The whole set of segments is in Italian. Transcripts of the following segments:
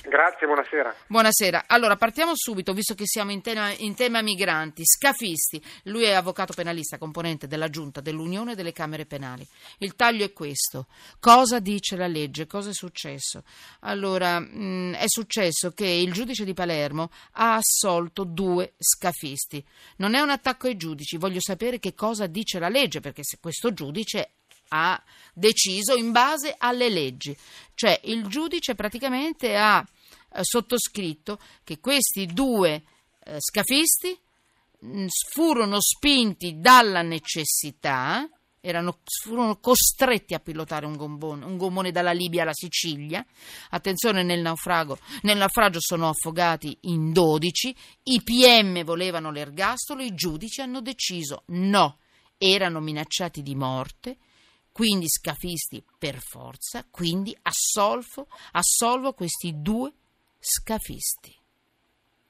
Grazie, buonasera. Buonasera. Allora, partiamo subito, visto che siamo in tema, in tema, migranti. Scafisti. Lui è avvocato penalista, componente della Giunta dell'Unione delle Camere Penali. Il taglio è questo. Cosa dice la legge? Cosa è successo? Allora, mh, è successo che il giudice di Palermo ha assolto due scafisti. Non è un attacco ai giudici, voglio sapere che cosa dice la legge, perché se questo giudice ha deciso in base alle leggi. Cioè il giudice praticamente ha eh, sottoscritto che questi due eh, scafisti mh, furono spinti dalla necessità, erano, furono costretti a pilotare un gommone, un gommone dalla Libia alla Sicilia. Attenzione, nel, naufrago, nel naufragio sono affogati in 12, i PM volevano l'ergastolo, i giudici hanno deciso no, erano minacciati di morte quindi scafisti per forza, quindi assolvo, assolvo questi due scafisti.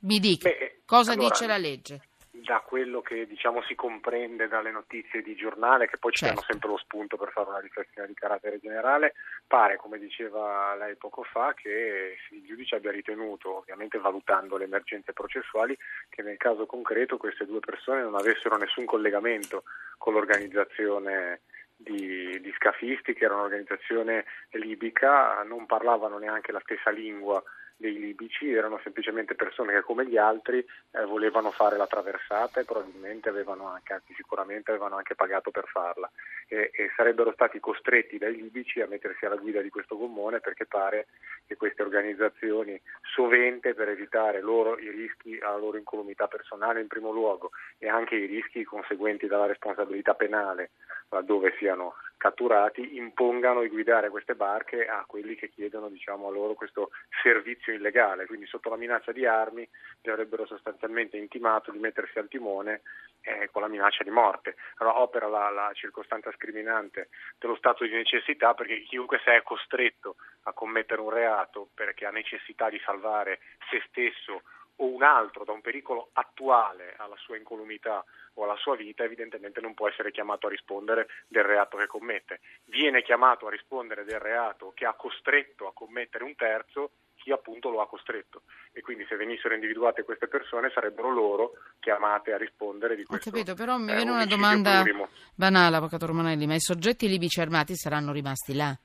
Mi dica, Beh, cosa allora, dice la legge? Da quello che diciamo si comprende dalle notizie di giornale, che poi ci Certo. danno sempre lo spunto per fare una riflessione di carattere generale, pare, come diceva lei poco fa, che il giudice abbia ritenuto, ovviamente valutando le emergenze processuali, che nel caso concreto queste due persone non avessero nessun collegamento con l'organizzazione di, di scafisti, che era un'organizzazione libica, non parlavano neanche la stessa lingua dei libici, erano semplicemente persone che come gli altri eh, volevano fare la traversata e probabilmente avevano anche, anzi sicuramente avevano anche pagato per farla. E, e sarebbero stati costretti dai libici a mettersi alla guida di questo gommone perché pare che queste organizzazioni sovente per evitare loro i rischi alla loro incolumità personale in primo luogo e anche i rischi conseguenti dalla responsabilità penale laddove siano catturati impongano di guidare queste barche a quelli che chiedono diciamo, a loro questo servizio illegale, quindi sotto la minaccia di armi li avrebbero sostanzialmente intimato di mettersi al timone eh, con la minaccia di morte. Allora opera la, la circostanza scriminante dello stato di necessità perché chiunque se è costretto a commettere un reato perché ha necessità di salvare se stesso o un altro da un pericolo attuale alla sua incolumità o alla sua vita, evidentemente non può essere chiamato a rispondere del reato che commette. Viene chiamato a rispondere del reato che ha costretto a commettere un terzo chi appunto lo ha costretto e quindi se venissero individuate queste persone sarebbero loro chiamate a rispondere di Ho questo. capito, però mi eh, viene una domanda plurimo. banale, avvocato Romanelli, ma i soggetti libici armati saranno rimasti là?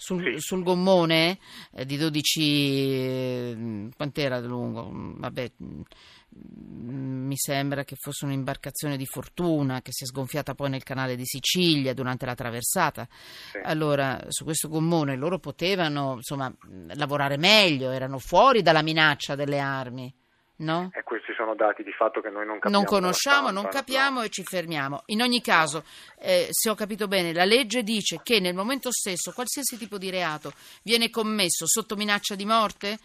Sul, Sì. sul gommone eh, di 12 eh, quant'era di lungo? Mm, Vabbè, mm, mi sembra che fosse un'imbarcazione di fortuna che si è sgonfiata poi nel canale di Sicilia durante la traversata. Sì. Allora, su questo gommone loro potevano insomma lavorare meglio, erano fuori dalla minaccia delle armi, no? E questi sono dati di fatto che noi non capiamo. Non conosciamo, non capiamo no. e ci fermiamo. In ogni caso, eh, se ho capito bene, la legge dice che nel momento stesso qualsiasi tipo di reato viene commesso sotto minaccia di morte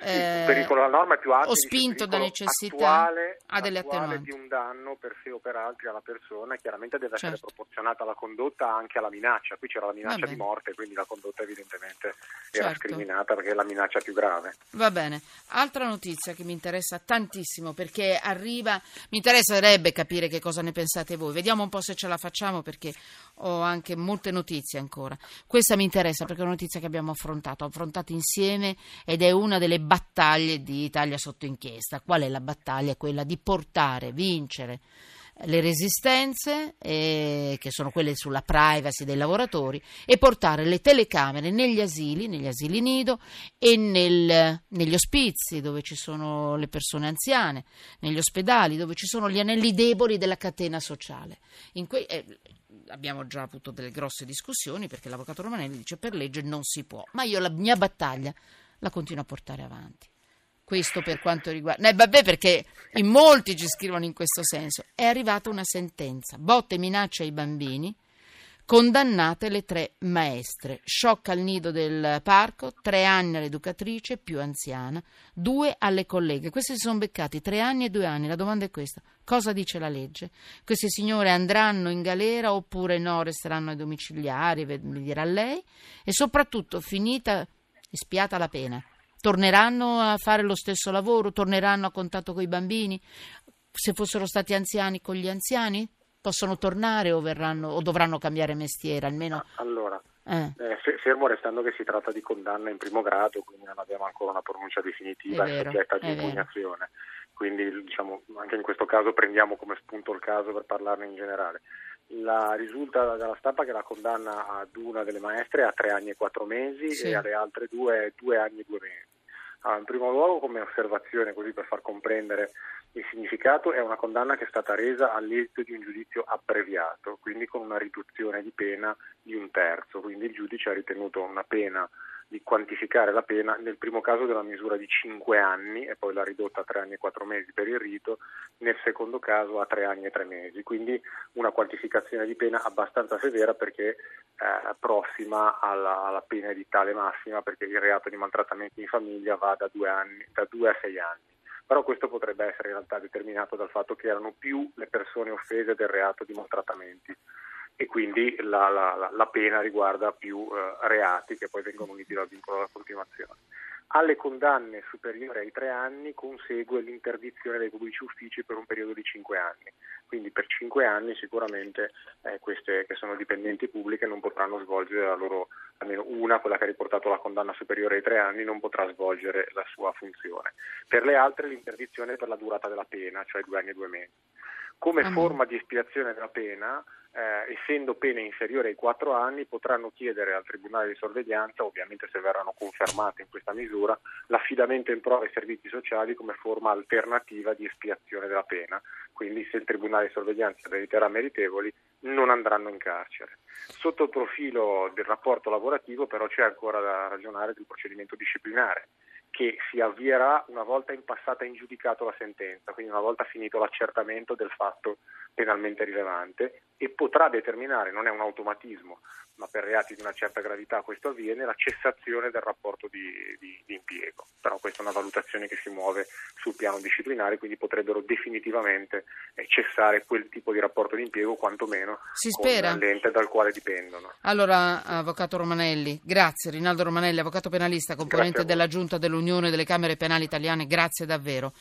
eh, pericolo della norma è più alto o spinto da necessità attuale, ha delle attenuanti. di un danno per sé o per altri alla persona chiaramente deve essere Certo. proporzionata alla condotta anche alla minaccia qui c'era la minaccia di morte quindi la condotta evidentemente era Certo. scriminata perché è la minaccia più grave Va bene. Altra notizia che mi interessa tantissimo perché arriva, mi interesserebbe capire che cosa ne pensate voi. Vediamo un po' se ce la facciamo perché ho anche molte notizie ancora. Questa mi interessa perché è una notizia che abbiamo affrontato, affrontato insieme ed è una delle battaglie di Italia sotto inchiesta. Qual è la battaglia? Quella di portare, vincere le resistenze, eh, che sono quelle sulla privacy dei lavoratori, e portare le telecamere negli asili, negli asili nido e nel- negli ospizi dove ci sono le persone anziane, negli ospedali dove ci sono gli anelli deboli della catena sociale. Que- eh, abbiamo già avuto delle grosse discussioni perché l'avvocato Romanelli dice per legge non si può, ma io la mia battaglia la continuo a portare avanti. Questo per quanto riguarda... Eh, vabbè, perché in molti ci scrivono in questo senso. È arrivata una sentenza, botte e minaccia ai bambini condannate le tre maestre. Sciocca al nido del parco, tre anni all'educatrice più anziana, due alle colleghe. Questi si sono beccati tre anni e due anni. La domanda è questa. Cosa dice la legge? Queste signore andranno in galera oppure no, resteranno ai domiciliari, dirà lei? E soprattutto, finita, espiata la pena, torneranno a fare lo stesso lavoro? Torneranno a contatto con i bambini? Se fossero stati anziani con gli anziani? Possono tornare o, verranno, o dovranno cambiare mestiere? Almeno... Allora, eh. Eh, fermo restando che si tratta di condanna in primo grado, quindi non abbiamo ancora una pronuncia definitiva e soggetta di impugnazione. Quindi diciamo, anche in questo caso prendiamo come spunto il caso per parlarne in generale. La, risulta dalla stampa che la condanna ad una delle maestre a tre anni e quattro mesi sì. e alle altre due due anni e due mesi. Allora, in primo luogo, come osservazione, così per far comprendere il significato, è una condanna che è stata resa all'esito di un giudizio abbreviato, quindi con una riduzione di pena di un terzo. Quindi il giudice ha ritenuto una pena di quantificare la pena, nel primo caso della misura di 5 anni e poi l'ha ridotta a 3 anni e 4 mesi per il rito, nel secondo caso a 3 anni e 3 mesi, quindi una quantificazione di pena abbastanza severa perché eh, prossima alla, alla, pena edittale massima perché il reato di maltrattamento in famiglia va da 2, anni, da 2 a 6 anni. Però questo potrebbe essere in realtà determinato dal fatto che erano più le persone offese del reato di maltrattamenti e quindi la, la, la pena riguarda più eh, reati che poi vengono uniti dal vincolo della continuazione. Alle condanne superiori ai tre anni consegue l'interdizione dai pubblici uffici per un periodo di cinque anni, quindi per cinque anni sicuramente eh, queste che sono dipendenti pubbliche non potranno svolgere la loro, almeno una, quella che ha riportato la condanna superiore ai tre anni, non potrà svolgere la sua funzione. Per le altre l'interdizione è per la durata della pena, cioè due anni e due mesi. Come ah, forma di espiazione della pena, eh, essendo pene inferiori ai 4 anni, potranno chiedere al Tribunale di sorveglianza, ovviamente se verranno confermate in questa misura, l'affidamento in prova ai servizi sociali come forma alternativa di espiazione della pena. Quindi se il Tribunale di sorveglianza le riterrà meritevoli, non andranno in carcere. Sotto il profilo del rapporto lavorativo però c'è ancora da ragionare del procedimento disciplinare che si avvierà una volta impassata in giudicato la sentenza, quindi una volta finito l'accertamento del fatto penalmente rilevante e potrà determinare, non è un automatismo, ma per reati di una certa gravità questo avviene, la cessazione del rapporto di, di, di impiego. Però questa è una valutazione che si muove sul piano disciplinare, quindi potrebbero definitivamente eh, cessare quel tipo di rapporto di impiego, quantomeno si spera. l'ente dal quale dipendono. Allora, Avvocato Romanelli, grazie. Rinaldo Romanelli, avvocato penalista, componente della Giunta dell'Unione delle Camere Penali Italiane, grazie davvero.